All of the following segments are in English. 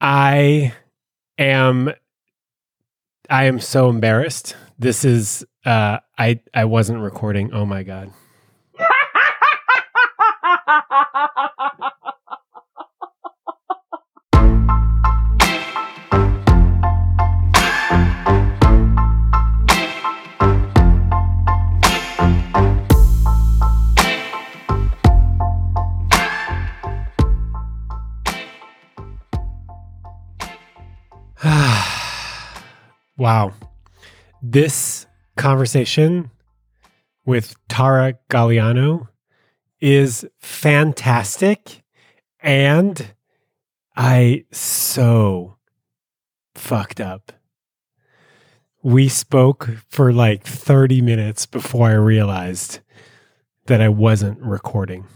I am I am so embarrassed. This is uh I I wasn't recording. Oh my god. wow. This conversation with Tara Galeano is fantastic. And I so fucked up. We spoke for like 30 minutes before I realized that I wasn't recording.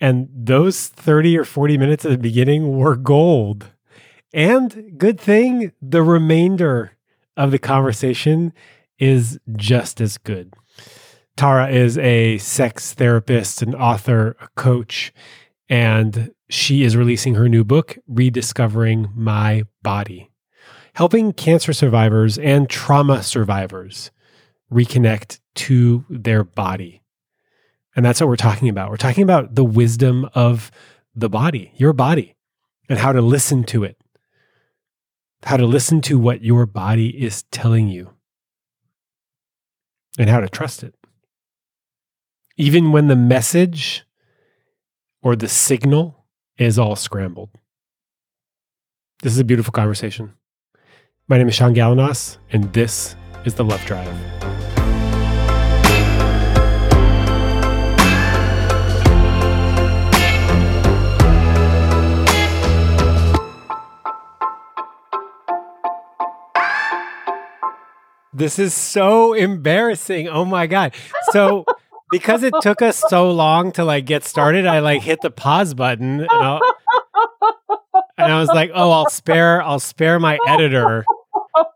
And those 30 or 40 minutes at the beginning were gold. And good thing the remainder of the conversation is just as good. Tara is a sex therapist, an author, a coach, and she is releasing her new book, Rediscovering My Body, helping cancer survivors and trauma survivors reconnect to their body. And that's what we're talking about. We're talking about the wisdom of the body, your body, and how to listen to it, how to listen to what your body is telling you, and how to trust it. Even when the message or the signal is all scrambled. This is a beautiful conversation. My name is Shaun Galanos, and this is The Love Drive. This is so embarrassing. Oh my god. So because it took us so long to like get started, I like hit the pause button and, I'll, and I was like, "Oh, I'll spare I'll spare my editor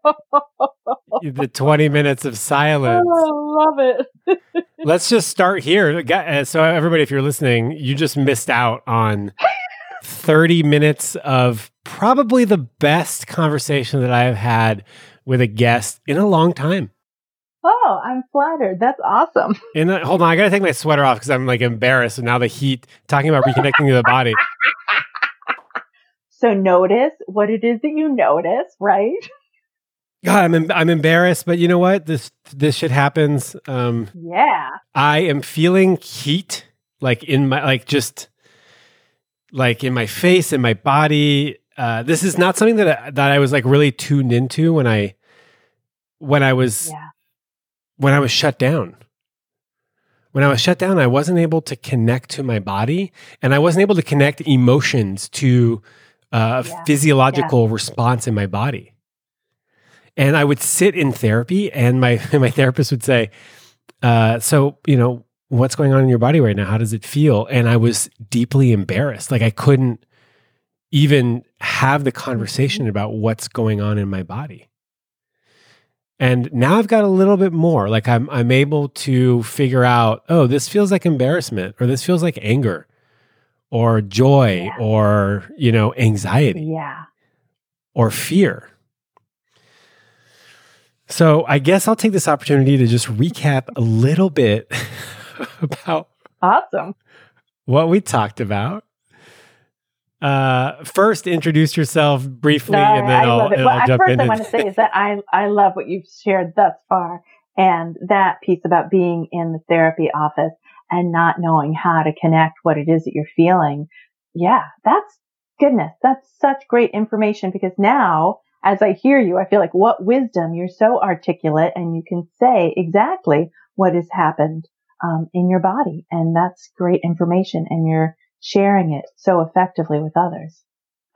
the 20 minutes of silence." Oh, I love it. Let's just start here. Uh, so everybody if you're listening, you just missed out on 30 minutes of probably the best conversation that I have had with a guest in a long time. Oh, I'm flattered. That's awesome. And uh, hold on, I got to take my sweater off because I'm like embarrassed. And now the heat, talking about reconnecting to the body. So notice what it is that you notice, right? God, I'm em- I'm embarrassed, but you know what? This this shit happens. Um, yeah. I am feeling heat, like in my like just like in my face in my body. Uh, this is not something that that I was like really tuned into when I when I was Yeah. when I was shut down. When I was shut down, I wasn't able to connect to my body, and I wasn't able to connect emotions to uh, a Yeah. physiological response in my body. And I would sit in therapy, and my my therapist would say, uh, "So, you know, what's going on in your body right now? How does it feel?" And I was deeply embarrassed, like I couldn't even have the conversation about what's going on in my body. And now I've got a little bit more. Like I'm I'm able to figure out, oh, this feels like embarrassment or this feels like anger or joy Yeah. or, you know, anxiety Yeah. or fear. So I guess I'll take this opportunity to just recap a little bit about Awesome. what we talked about. Uh, first, introduce yourself briefly, No, and then I I'll, and Well, I'll jump first, into. I want to say is that I I love what you've shared thus far, and that piece about being in the therapy office and not knowing how to connect what it is that you're feeling. Yeah, that's goodness. That's such great information because now, as I hear you, I feel like what wisdom. You're so articulate, and you can say exactly what has happened um, in your body, and that's great information, and you're sharing it so effectively with others.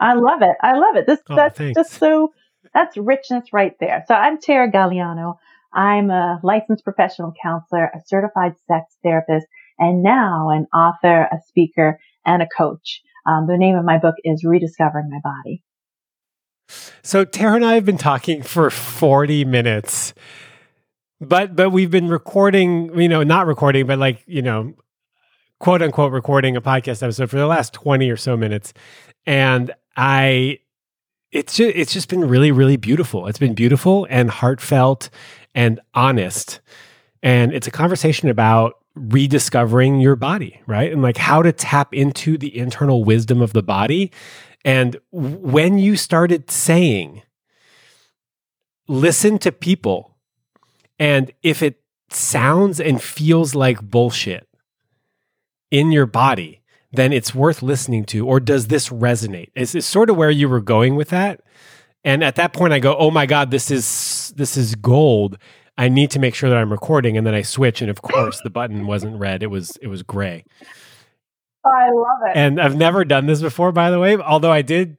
I love it. I love it. This Oh, that's thanks. just so that's richness right there. So I'm Tara Galeano. I'm a licensed professional counselor, a certified sex therapist, and now an author, a speaker, and a coach. Um, the name of my book is Rediscovering My Body. So Tara and I have been talking for 40 minutes. But but we've been recording, you know, not recording, but like, you know, quote unquote recording a podcast episode for the last 20 or so minutes. And I it's just it's just been really, really beautiful. It's been beautiful and heartfelt and honest. And it's a conversation about rediscovering your body, right? And like how to tap into the internal wisdom of the body. And when you started saying, listen to people, and if it sounds and feels like bullshit in your body, then it's worth listening to. Or does this resonate? Is this sort of where you were going with that? And at that point, I go, "Oh my god, this is this is gold." I need to make sure that I'm recording, and then I switch, and of course, the button wasn't red; it was it was gray. I love it. And I've never done this before, by the way. Although I did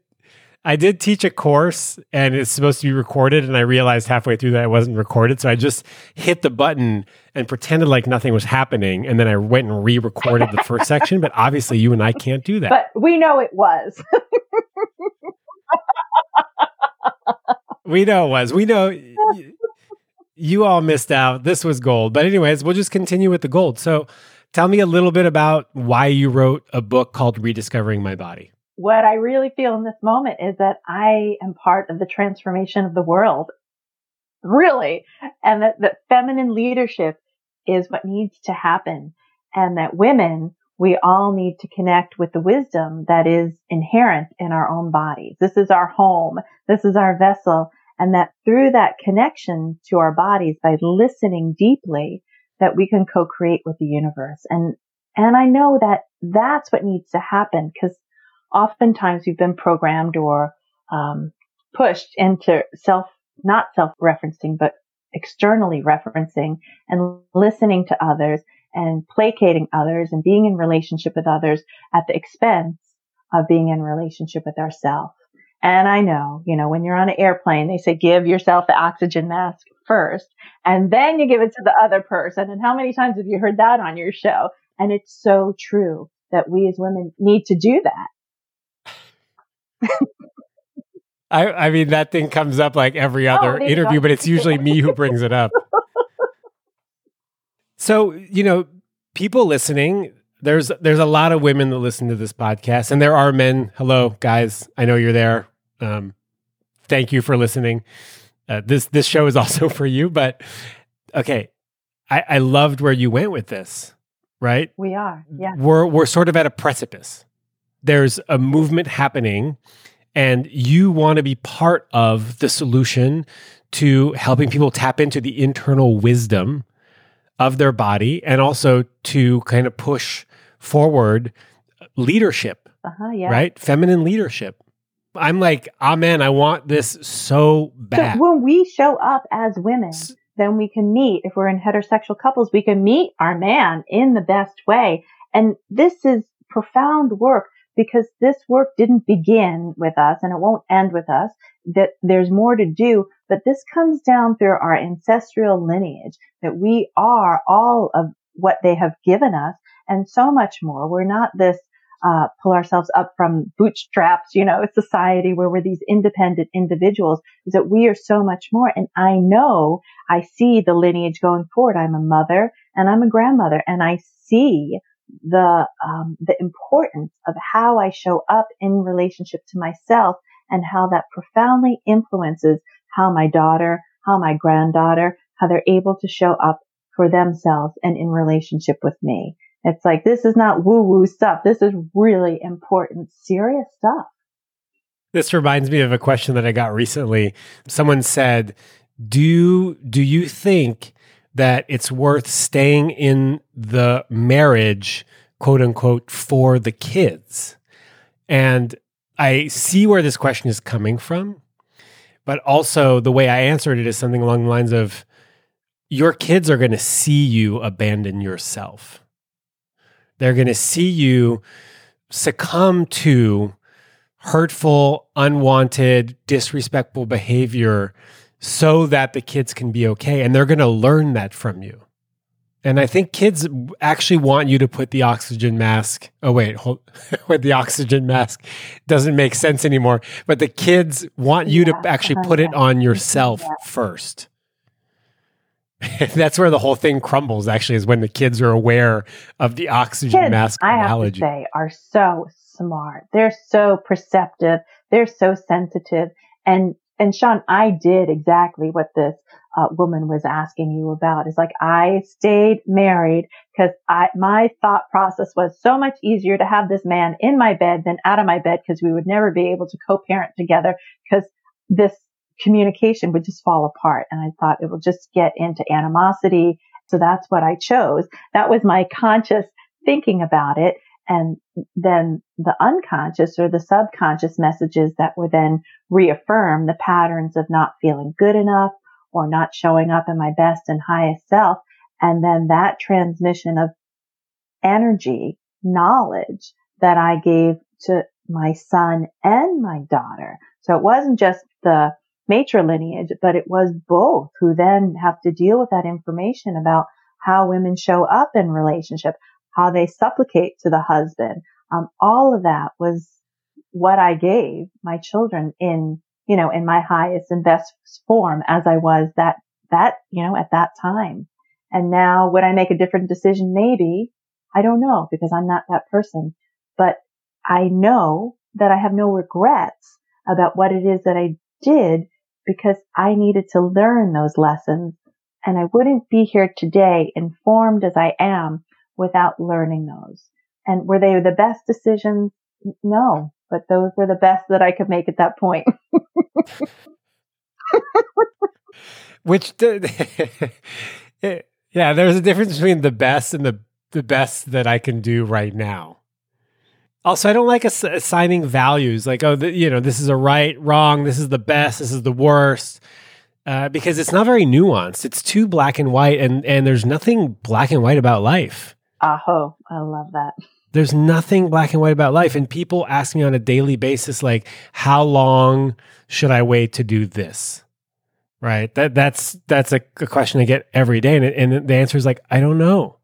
I did teach a course and it's supposed to be recorded, and I realized halfway through that it wasn't recorded. So I just hit the button and pretended like nothing was happening. And then I went and re recorded the first section. But obviously, you and I can't do that. But we know it was. we know it was. We know you all missed out. This was gold. But, anyways, we'll just continue with the gold. So tell me a little bit about why you wrote a book called Rediscovering My Body what I really feel in this moment is that I am part of the transformation of the world. Really. And that, that feminine leadership is what needs to happen. And that women, we all need to connect with the wisdom that is inherent in our own bodies. This is our home. This is our vessel. And that through that connection to our bodies by listening deeply, that we can co-create with the universe. And, and I know that that's what needs to happen because oftentimes we've been programmed or um, pushed into self, not self-referencing, but externally referencing and listening to others and placating others and being in relationship with others at the expense of being in relationship with ourselves. And I know, you know, when you're on an airplane, they say give yourself the oxygen mask first and then you give it to the other person. And how many times have you heard that on your show? And it's so true that we as women need to do that. I, I mean, that thing comes up like every oh, other oh, interview, but it's usually me who brings it up. so, you know, people listening, there's there's a lot of women that listen to this podcast, and there are men. Hello, guys. I know you're there. Um, thank you for listening. Uh, this this show is also for you, but okay. I, I loved where you went with this, right? We are, yeah. We're we're sort of at a precipice there's a movement happening and you want to be part of the solution to helping people tap into the internal wisdom of their body and also to kind of push forward leadership uh-huh, yeah. right? Feminine leadership. I'm like amen i want this so bad. so when we show up as women then we can meet if we're in heterosexual couples we can meet our man in the best way. And this is profound work because this work didn't begin with us and it won't end with us, that there's more to do, but this comes down through our ancestral lineage, that we are all of what they have given us and so much more. We're not this uh, pull ourselves up from bootstraps, you know, society where we're these independent individuals, is that we are so much more. And I know I see the lineage going forward. I'm a mother and I'm a grandmother and I see the um, the importance of how I show up in relationship to myself and how that profoundly influences how my daughter, how my granddaughter, how they're able to show up for themselves and in relationship with me. It's like this is not woo woo stuff. This is really important, serious stuff. This reminds me of a question that I got recently. Someone said, "Do do you think that it's worth staying in the marriage, quote unquote, for the kids. And I see where this question is coming from, but also the way I answered it is something along the lines of your kids are going to see you abandon yourself. They're going to see you succumb to hurtful, unwanted, disrespectful behavior so that the kids can be okay. And they're going to learn that from you. And I think kids actually want you to put the oxygen mask. Oh, wait, hold, with the oxygen mask doesn't make sense anymore. But the kids want you yeah, to actually uh-huh. put it on yourself yeah. first. That's where the whole thing crumbles. Actually, is when the kids are aware of the oxygen kids, mask I analogy. have to say, are so smart. They're so perceptive. They're so sensitive. And and Shaun, I did exactly what this uh, woman was asking you about. Is like I stayed married because I my thought process was so much easier to have this man in my bed than out of my bed because we would never be able to co-parent together because this communication would just fall apart. And I thought it will just get into animosity. So that's what I chose. That was my conscious thinking about it. And then the unconscious or the subconscious messages that were then reaffirm the patterns of not feeling good enough or not showing up in my best and highest self. And then that transmission of energy, knowledge that I gave to my son and my daughter. So it wasn't just the matrilineage, but it was both who then have to deal with that information about how women show up in relationship, how they supplicate to the husband. Um, all of that was what I gave my children in, you know, in my highest and best form as I was that, that, you know, at that time. And now would I make a different decision? Maybe. I don't know because I'm not that person, but I know that I have no regrets about what it is that I did because I needed to learn those lessons and I wouldn't be here today informed as I am without learning those. And were they the best decisions? No, but those were the best that I could make at that point. Which, yeah, there's a difference between the best and the the best that I can do right now. Also, I don't like ass- assigning values like, oh, the, you know, this is a right, wrong, this is the best, this is the worst, uh, because it's not very nuanced. It's too black and white, and and there's nothing black and white about life. Aho, I love that. There's nothing black and white about life, and people ask me on a daily basis, like, how long should I wait to do this? Right. That that's that's a, a question I get every day, and, and the answer is like, I don't know.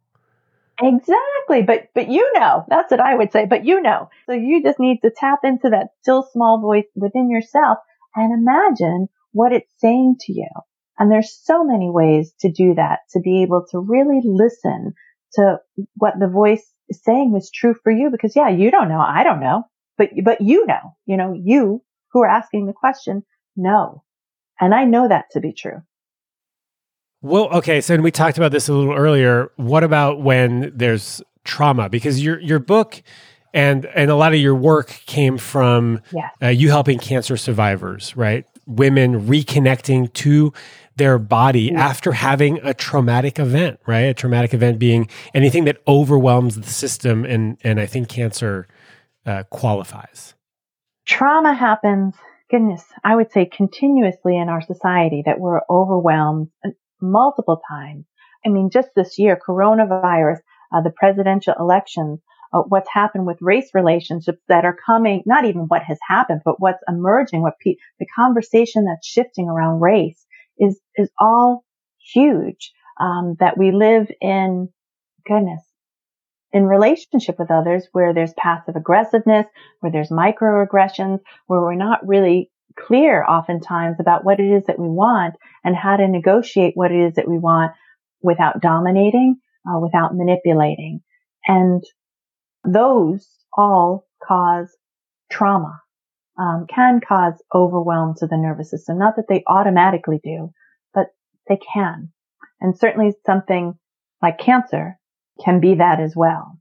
Exactly. But, but you know, that's what I would say, but you know. So you just need to tap into that still small voice within yourself and imagine what it's saying to you. And there's so many ways to do that, to be able to really listen to what the voice is saying is true for you. Because yeah, you don't know. I don't know, but, but you know, you know, you who are asking the question know. And I know that to be true. Well, okay, so and we talked about this a little earlier. What about when there's trauma? Because your your book and and a lot of your work came from yes. uh, you helping cancer survivors, right? Women reconnecting to their body yes. after having a traumatic event, right? A traumatic event being anything that overwhelms the system, and and I think cancer uh, qualifies. Trauma happens goodness, I would say continuously in our society that we're overwhelmed multiple times. I mean, just this year, coronavirus, uh, the presidential elections, uh, what's happened with race relationships that are coming, not even what has happened, but what's emerging, what pe- the conversation that's shifting around race is, is all huge. Um, that we live in, goodness, in relationship with others where there's passive aggressiveness, where there's microaggressions, where we're not really clear oftentimes about what it is that we want and how to negotiate what it is that we want without dominating, uh, without manipulating. And those all cause trauma, um, can cause overwhelm to the nervous system. Not that they automatically do, but they can. And certainly something like cancer can be that as well.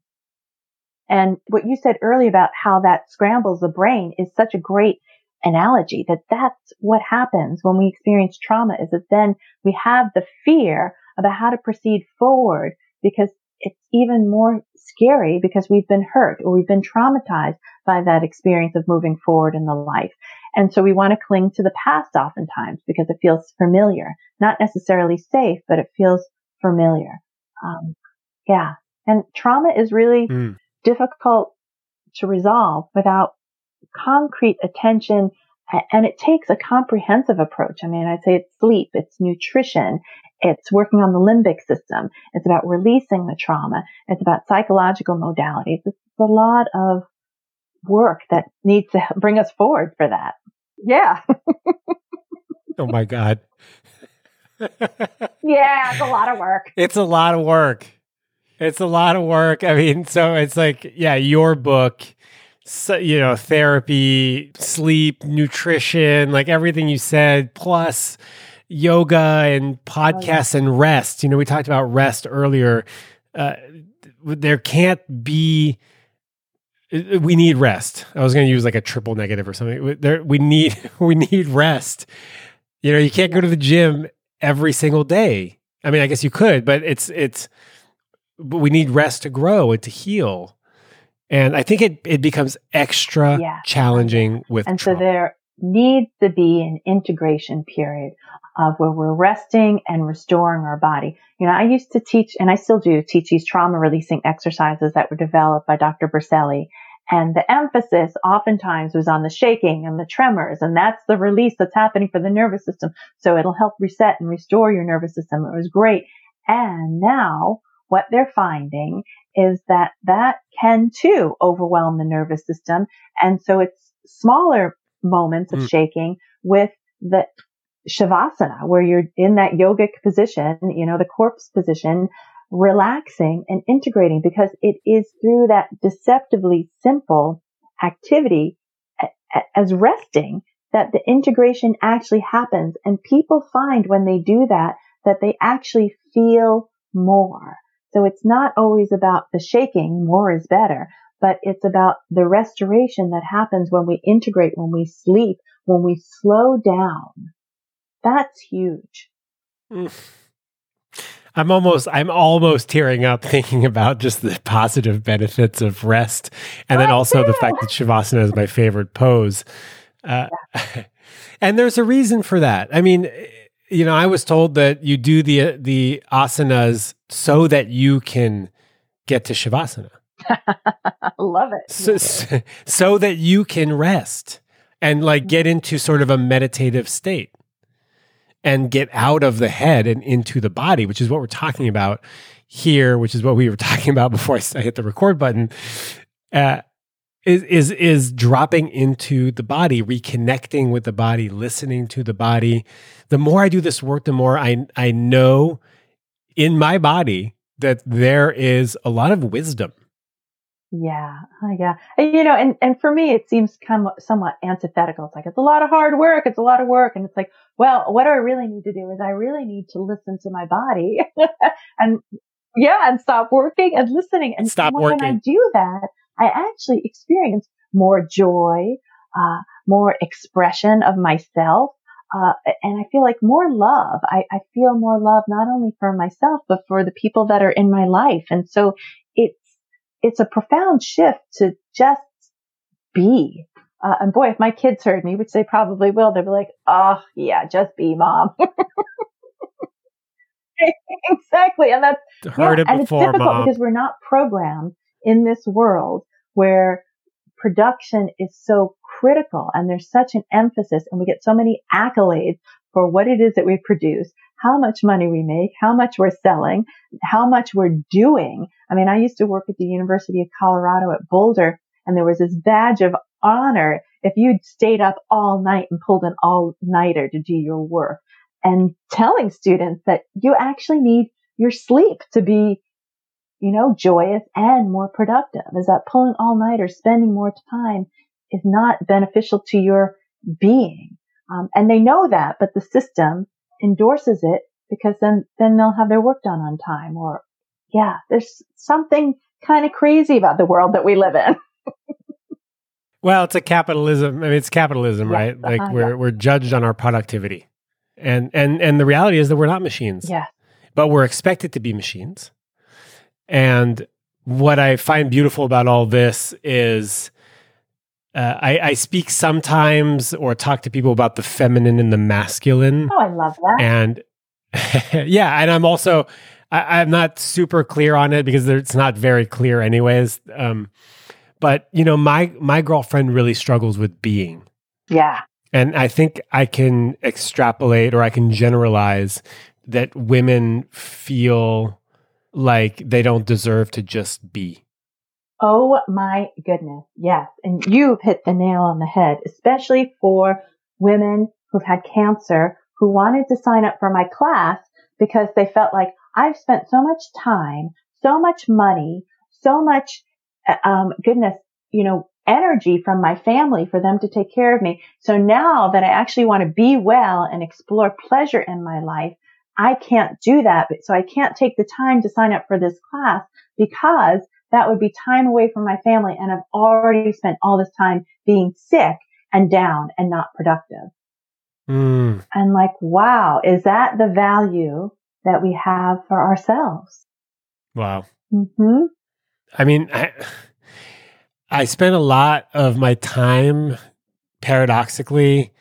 And what you said earlier about how that scrambles the brain is such a great analogy that that's what happens when we experience trauma is that then we have the fear about how to proceed forward because it's even more scary because we've been hurt or we've been traumatized by that experience of moving forward in the life. And so we want to cling to the past oftentimes because it feels familiar, not necessarily safe, but it feels familiar. Um, yeah. And trauma is really mm. difficult to resolve without concrete attention and it takes a comprehensive approach. I mean, I'd say it's sleep, it's nutrition, it's working on the limbic system, it's about releasing the trauma, it's about psychological modalities. It's a lot of work that needs to bring us forward for that. Yeah. oh my God. yeah, it's a lot of work. It's a lot of work. It's a lot of work. I mean, so it's like, yeah, your book, so, you know, therapy, sleep, nutrition, like everything you said, plus yoga and podcasts oh, yeah. and rest. You know, we talked about rest earlier. Uh, there can't be we need rest. I was going to use like a triple negative or something. There, we need we need rest. You know, you can't go to the gym every single day. I mean, I guess you could, but it's it's but we need rest to grow and to heal. And I think it it becomes extra yeah. challenging with And trauma. so there needs to be an integration period of where we're resting and restoring our body. You know, I used to teach, and I still do teach these trauma releasing exercises that were developed by Dr. Berceli. And the emphasis oftentimes was on the shaking and the tremors, and that's the release that's happening for the nervous system. So it'll help reset and restore your nervous system. It was great. And now what they're finding is that that can too overwhelm the nervous system. And so it's smaller moments of mm. shaking with the shavasana where you're in that yogic position, you know, the corpse position, relaxing and integrating because it is through that deceptively simple activity as resting that the integration actually happens. And people find when they do that, that they actually feel more. So it's not always about the shaking, more is better, but it's about the restoration that happens when we integrate, when we sleep, when we slow down. That's huge. Mm. I'm almost I'm almost tearing up thinking about just the positive benefits of rest, and then also the fact that shavasana is my favorite pose. Uh, and there's a reason for that. I mean, you know, I was told that you do the the asanas so that you can get to shavasana. Love it. So, so that you can rest and like get into sort of a meditative state and get out of the head and into the body, which is what we're talking about here, which is what we were talking about before I hit the record button. Uh, is is is dropping into the body, reconnecting with the body, listening to the body. The more I do this work, the more I I know in my body that there is a lot of wisdom yeah, oh, yeah. And, you know, and, and for me, it seems come somewhat antithetical. It's like, it's a lot of hard work. It's a lot of work. And it's like, well, what do I really need to do is I really need to listen to my body and yeah, and stop working and listening. And stop when working. I do that, I actually experience more joy, uh, more expression of myself. Uh, and I feel like more love. I, I feel more love not only for myself, but for the people that are in my life. And so it's it's a profound shift to just be. Uh, and boy, if my kids heard me, which they probably will, they'd be like, oh, yeah, just be mom. exactly. And that's, heard yeah, it and before, it's difficult mom. because we're not programmed in this world where production is so critical and there's such an emphasis and we get so many accolades for what it is that we produce how much money we make, how much we're selling, how much we're doing. I mean, I used to work at the University of Colorado at Boulder and there was this badge of honor if you'd stayed up all night and pulled an all nighter to do your work and telling students that you actually need your sleep to be, you know, joyous and more productive is that pulling all nighter, spending more time is not beneficial to your being. Um, and they know that, but the system endorses it because then, then they'll have their work done on time or yeah, there's something kind of crazy about the world that we live in. well, it's a capitalism. I mean, it's capitalism, yeah, right? Like uh, we're, yeah. we're judged on our productivity. And, and, and the reality is that we're not machines. Yeah. But we're expected to be machines. And what I find beautiful about all this is uh, I, I, speak sometimes or talk to people about the feminine and the masculine. Oh, I love that. And yeah, and I'm also I, am not super clear on it because it's not very clear, anyways. Um, but you know, my my girlfriend really struggles with being. Yeah. And I think I can extrapolate or I can generalize that women feel like they don't deserve to just be. Oh my goodness. Yes. And you've hit the nail on the head, especially for women who've had cancer who wanted to sign up for my class because they felt like I've spent so much time, so much money, so much, uh, um, goodness, you know, energy from my family for them to take care of me. So now that I actually want to be well and explore pleasure in my life, I can't do that. So I can't take the time to sign up for this class because that would be time away from my family. And I've already spent all this time being sick and down and not productive. Mm. And like, wow, is that the value that we have for ourselves? Wow. Mm-hmm. I mean, I, I spent a lot of my time paradoxically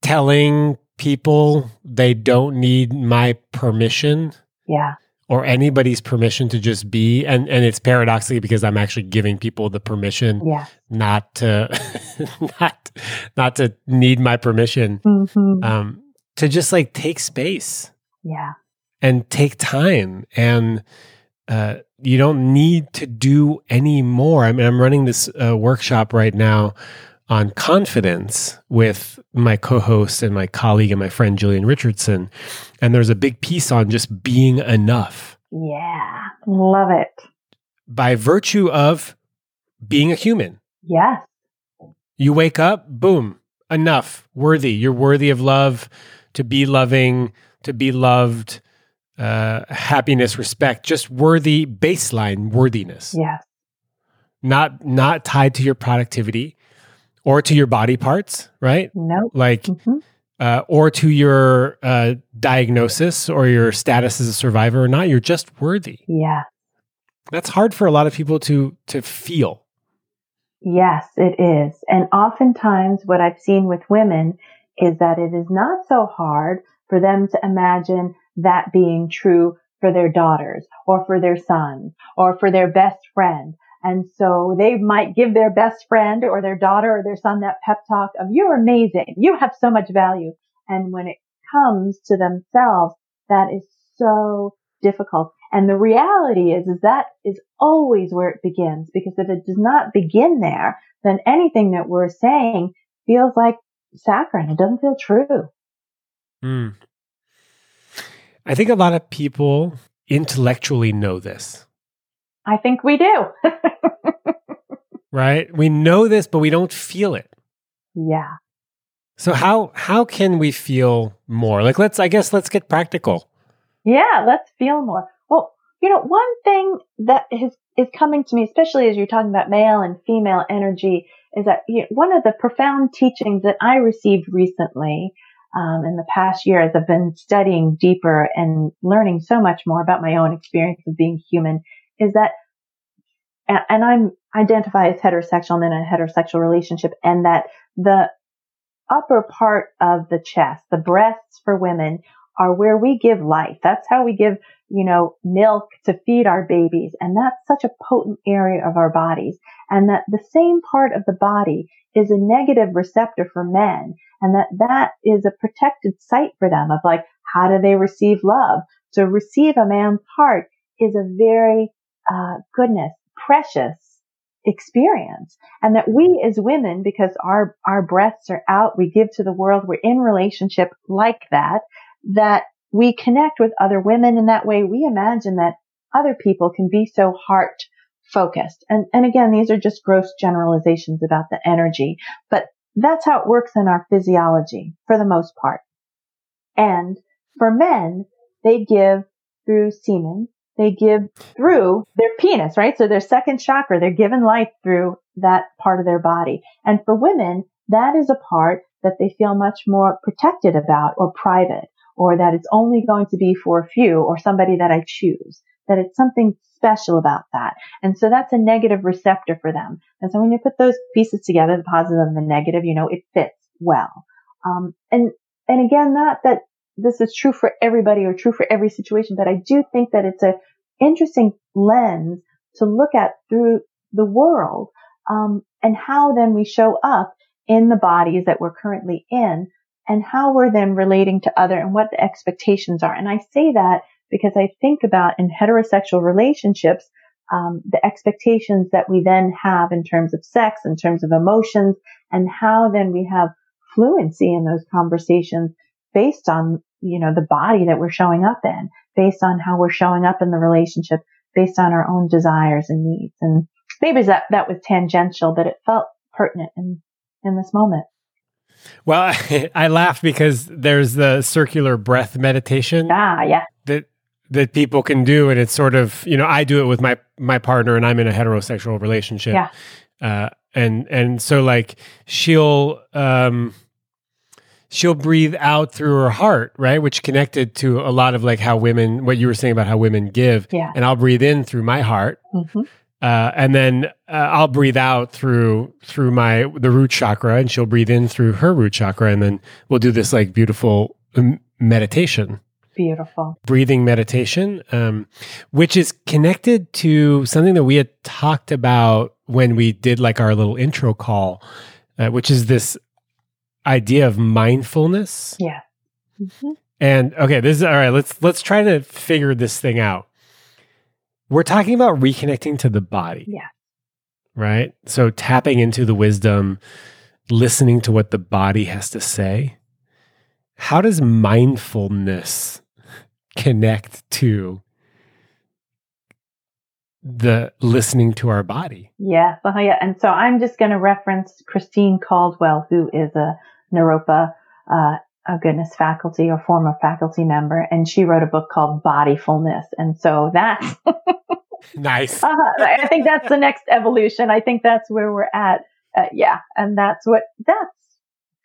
telling people they don't need my permission. Yeah. Or anybody's permission to just be. And and it's paradoxically because I'm actually giving people the permission yeah. not to not not to need my permission. Mm-hmm. Um to just like take space. Yeah. And take time and uh, you don't need to do any more. I mean, I'm running this uh, workshop right now on confidence with my co-host and my colleague and my friend Julian Richardson, and there's a big piece on just being enough. Yeah, love it. By virtue of being a human. Yes. You wake up, boom, enough, worthy. You're worthy of love, to be loving, to be loved uh, happiness, respect, just worthy baseline worthiness. Yes. Not not tied to your productivity or to your body parts, right? No. Nope. Like mm-hmm. uh, or to your uh, diagnosis or your status as a survivor or not. You're just worthy. Yeah. That's hard for a lot of people to to feel. Yes, it is. And oftentimes what I've seen with women is that it is not so hard for them to imagine that being true for their daughters or for their sons or for their best friend. And so they might give their best friend or their daughter or their son that pep talk of you're amazing. You have so much value. And when it comes to themselves, that is so difficult. And the reality is, is that is always where it begins because if it does not begin there, then anything that we're saying feels like saccharine. It doesn't feel true. Mm. I think a lot of people intellectually know this. I think we do. right? We know this, but we don't feel it. Yeah. So how how can we feel more? Like let's I guess let's get practical. Yeah, let's feel more. Well, you know, one thing that is is coming to me, especially as you're talking about male and female energy, is that you know, one of the profound teachings that I received recently um, in the past year as I've been studying deeper and learning so much more about my own experience of being human is that, and I'm identify as heterosexual, I'm in a heterosexual relationship and that the upper part of the chest, the breasts for women are where we give life. That's how we give, you know, milk to feed our babies. And that's such a potent area of our bodies. And that the same part of the body is a negative receptor for men and that that is a protected site for them of like, how do they receive love? To receive a man's heart is a very, uh, goodness, precious experience. And that we as women, because our, our breaths are out, we give to the world, we're in relationship like that, that we connect with other women in that way. We imagine that other people can be so heart focused. And, and again, these are just gross generalizations about the energy, but that's how it works in our physiology for the most part. And for men, they give through semen. They give through their penis, right? So their second chakra, they're given life through that part of their body. And for women, that is a part that they feel much more protected about or private or that it's only going to be for a few or somebody that I choose, that it's something special about that. And so that's a negative receptor for them. And so when you put those pieces together, the positive and the negative, you know, it fits well. Um, and, and again, not that this is true for everybody or true for every situation, but I do think that it's a interesting lens to look at through the world, um, and how then we show up in the bodies that we're currently in and how we're then relating to other and what the expectations are. And I say that because I think about in heterosexual relationships, um, the expectations that we then have in terms of sex, in terms of emotions, and how then we have fluency in those conversations based on, you know, the body that we're showing up in, based on how we're showing up in the relationship, based on our own desires and needs. And maybe that, that was tangential, but it felt pertinent in, in this moment. Well, I laugh because there's the circular breath meditation. Ah, yeah. That that people can do, and it's sort of you know I do it with my my partner, and I'm in a heterosexual relationship. Yeah. Uh, and and so like she'll um she'll breathe out through her heart, right? Which connected to a lot of like how women, what you were saying about how women give. Yeah. And I'll breathe in through my heart. hmm Uh, and then uh, I'll breathe out through through my the root chakra, and she'll breathe in through her root chakra, and then we'll do this like beautiful um, meditation, Beautiful. breathing meditation, um, which is connected to something that we had talked about when we did like our little intro call, uh, which is this idea of mindfulness. Yeah. hmm And okay, this is all right. Let's let's try to figure this thing out. We're talking about reconnecting to the body. Yeah. Right? So tapping into the wisdom, listening to what the body has to say. How does mindfulness connect to the listening to our body? Yes. Uh, yeah. And so I'm just going to reference Christine Caldwell, who is a Naropa, uh, a goodness faculty or former faculty member, and she wrote a book called Bodyfulness. And so that's, Nice. uh, I think that's the next evolution. I think that's where we're at. Uh, yeah. And that's what, that's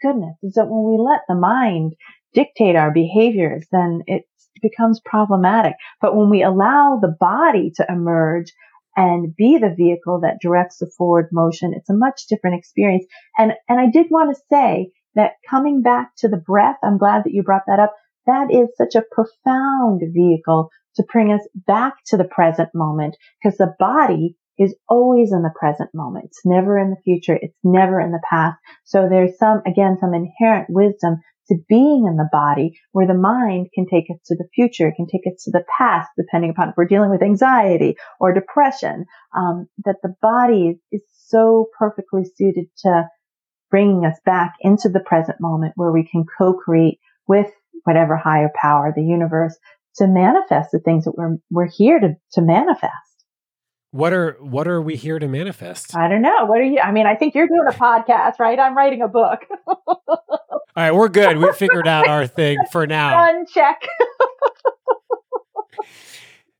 goodness is that when we let the mind dictate our behaviors, then it becomes problematic. But when we allow the body to emerge and be the vehicle that directs the forward motion, it's a much different experience. And, and I did want to say that coming back to the breath, I'm glad that you brought that up. That is such a profound vehicle to bring us back to the present moment because the body is always in the present moment. It's never in the future. It's never in the past. So there's some, again, some inherent wisdom to being in the body where the mind can take us to the future, it can take us to the past, depending upon if we're dealing with anxiety or depression, um, that the body is so perfectly suited to bringing us back into the present moment where we can co-create with whatever higher power, the universe, to manifest the things that we're, we're here to, to manifest. What are what are we here to manifest? I don't know. What are you? I mean, I think you're doing a podcast, right? I'm writing a book. All right, we're good. We figured out our thing for now. Done. Check.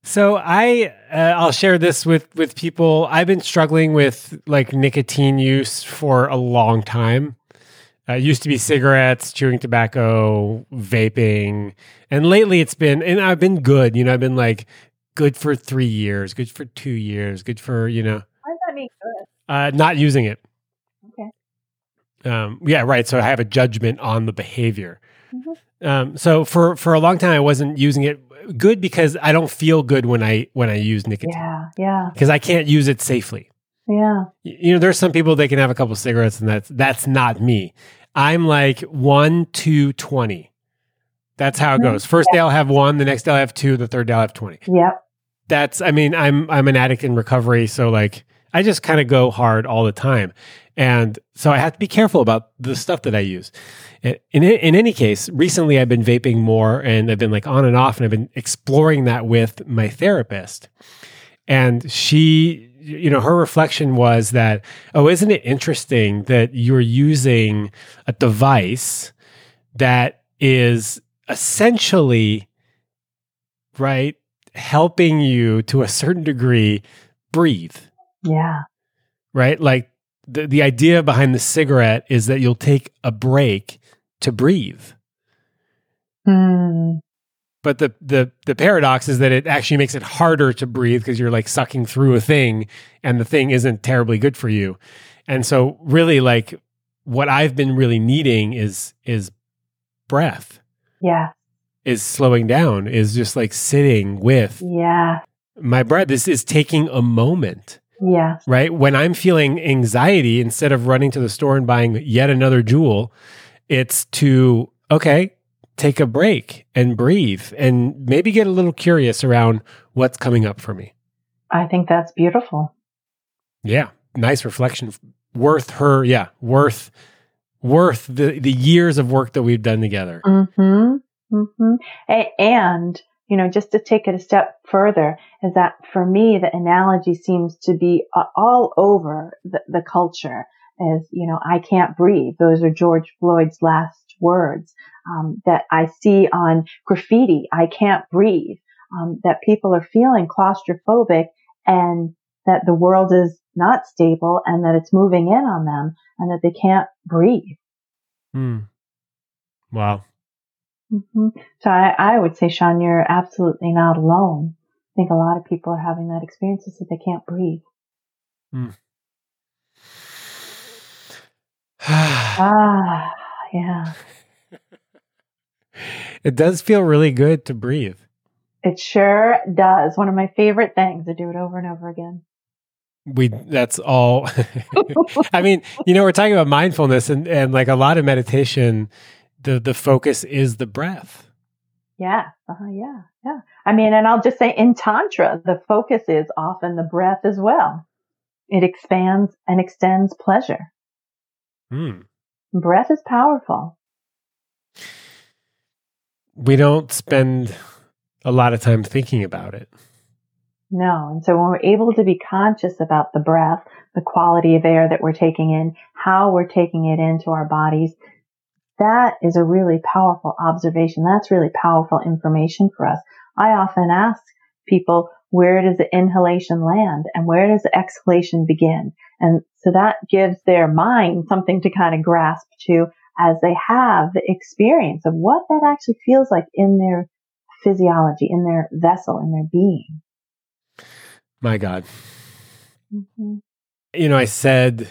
So I uh, I'll share this with with people. I've been struggling with like nicotine use for a long time. Uh, it used to be cigarettes, chewing tobacco, vaping, and lately it's been and I've been good. You know, I've been like good for three years, good for two years, good for you know Why does that mean good? uh, not using it. Okay. Um, yeah, right. So I have a judgment on the behavior. Mhm. Um, so for for a long time I wasn't using it good because I don't feel good when I when I use nicotine Yeah. Yeah. because I can't use it safely. Yeah. You know, there's some people they can have a couple cigarettes and that's that's not me. I'm like one, two, twenty. That's how it Mhm. goes. First day I'll have one, the next day I'll have two, the third day I'll have twenty. Yep. That's I mean, I'm I'm an addict in recovery, so like I just kind of go hard all the time. And so I have to be careful about the stuff that I use. In, in any case, recently I've been vaping more and I've been like on and off and I've been exploring that with my therapist. And she, you know, her reflection was that, oh, isn't it interesting that you're using a device that is essentially, right, helping you to a certain degree breathe, Yeah. right? Like the, the idea behind the cigarette is that you'll take a break to breathe. Hmm. But the the the paradox is that it actually makes it harder to breathe because you're like sucking through a thing and the thing isn't terribly good for you. And so really like what I've been really needing is is breath, Yeah. is slowing down, is just like sitting with Yeah. my breath. This is taking a moment, Yeah. right? When I'm feeling anxiety, instead of running to the store and buying yet another Juul, it's to, okay, take a break and breathe and maybe get a little curious around what's coming up for me. I think that's beautiful. Yeah. Nice reflection. Worth her, yeah, worth worth the the years of work that we've done together. Mm-hmm. Mm-hmm. A- and you know, just to take it a step further, is that for me, the analogy seems to be uh, all over the, the culture. Is you know, I can't breathe. Those are George Floyd's last words um, that I see on graffiti. I can't breathe. Um, that people are feeling claustrophobic and that the world is not stable and that it's moving in on them and that they can't breathe. Hmm. Wow. Mm-hmm. So I, I would say, Shaun, you're absolutely not alone. I think a lot of people are having that experience is that they can't breathe. Hmm. ah, yeah. it does feel really good to breathe. It sure does. One of my favorite things to do it over and over again. We that's all I mean, you know, we're talking about mindfulness and, and like a lot of meditation, the the focus is the breath. Yeah. uh-huh, yeah. Yeah. I mean, and I'll just say in Tantra, the focus is often the breath as well. It expands and extends pleasure. Hmm. Breath is powerful. We don't spend a lot of time thinking about it. No. And so when we're able to be conscious about the breath, the quality of air that we're taking in, how we're taking it into our bodies, that is a really powerful observation. That's really powerful information for us. I often ask people, where does the inhalation land and where does the exhalation begin? And so that gives their mind something to kind of grasp to as they have the experience of what that actually feels like in their physiology, in their vessel, in their being. My God. Mm-hmm. You know, I said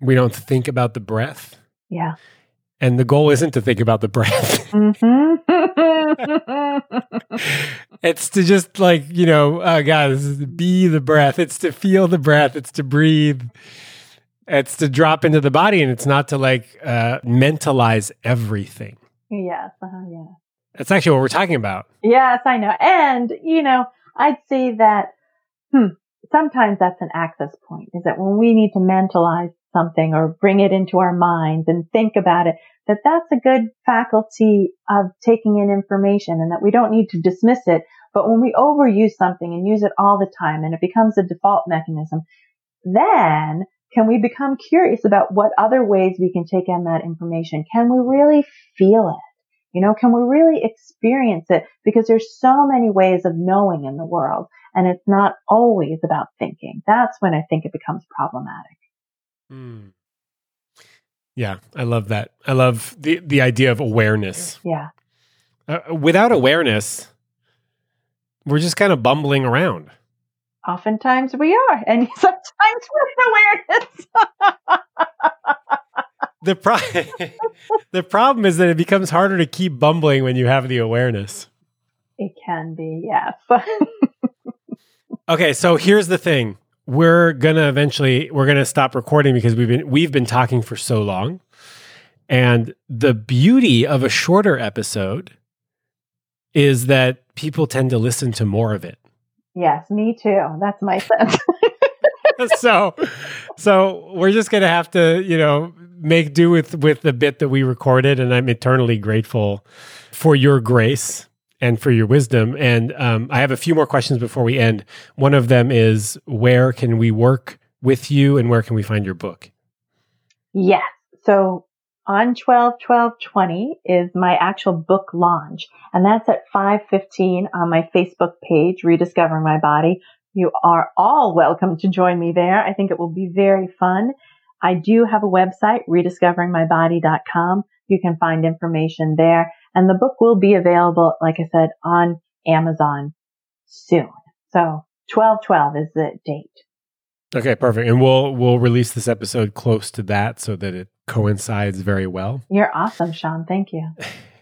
we don't think about the breath. Yeah. And the goal isn't to think about the breath. Mm-hmm. it's to just like, you know, oh God, this is be the breath. It's to feel the breath. It's to breathe. It's to drop into the body and it's not to like uh, mentalize everything. Yes. Uh-huh, yeah. That's actually what we're talking about. Yes, I know. And, you know, I'd say that, hmm, sometimes that's an access point is that when we need to mentalize something or bring it into our minds and think about it, that that's a good faculty of taking in information and that we don't need to dismiss it. But when we overuse something and use it all the time and it becomes a default mechanism, then can we become curious about what other ways we can take in that information? Can we really feel it? You know, can we really experience it? Because there's so many ways of knowing in the world and it's not always about thinking. That's when I think it becomes problematic. Mm. Yeah, I love that. I love the the idea of awareness. Yeah. Uh, without awareness, we're just kind of bumbling around. Oftentimes we are, and sometimes with awareness. the pro- the problem is that it becomes harder to keep bumbling when you have the awareness. It can be, yes. okay, so here's the thing. We're gonna eventually we're gonna stop recording because we've been we've been talking for so long. And the beauty of a shorter episode is that people tend to listen to more of it. Yes, me too. That's my sense. so so we're just gonna have to, you know, make do with with the bit that we recorded, and I'm eternally grateful for your grace and for your wisdom. And um, I have a few more questions before we end. One of them is, where can we work with you, and where can we find your book? Yes. So on 12 12 20 is my actual book launch and that's at 515 on my facebook page rediscovering my body you are all welcome to join me there i think it will be very fun I do have a website, rediscoveringmybody.com. You can find information there. And the book will be available, like I said, on Amazon soon. So 1212 is the date. Okay, perfect. And we'll we'll release this episode close to that so that it coincides very well. You're awesome, Shaun. Thank you.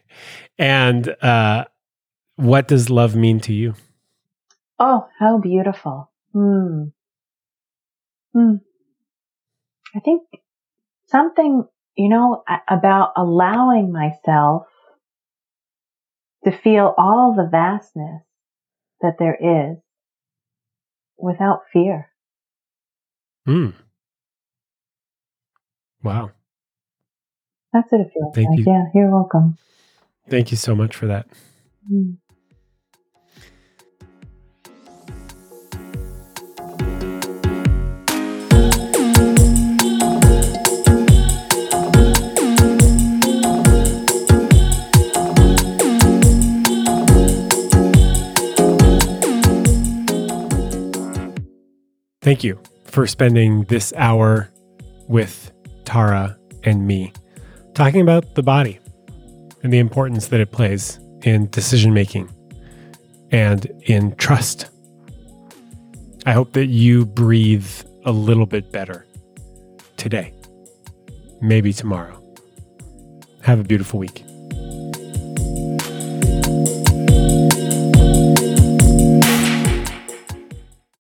and uh what does love mean to you? Oh, how beautiful. Hmm. Hmm. I think something, you know, about allowing myself to feel all the vastness that there is without fear. Hmm. Wow. That's what it feels Thank like. you. Yeah, you're welcome. Thank you so much for that. Mm. Thank you for spending this hour with Tara and me talking about the body and the importance that it plays in decision making and in trust. I hope that you breathe a little bit better today, maybe tomorrow. Have a beautiful week.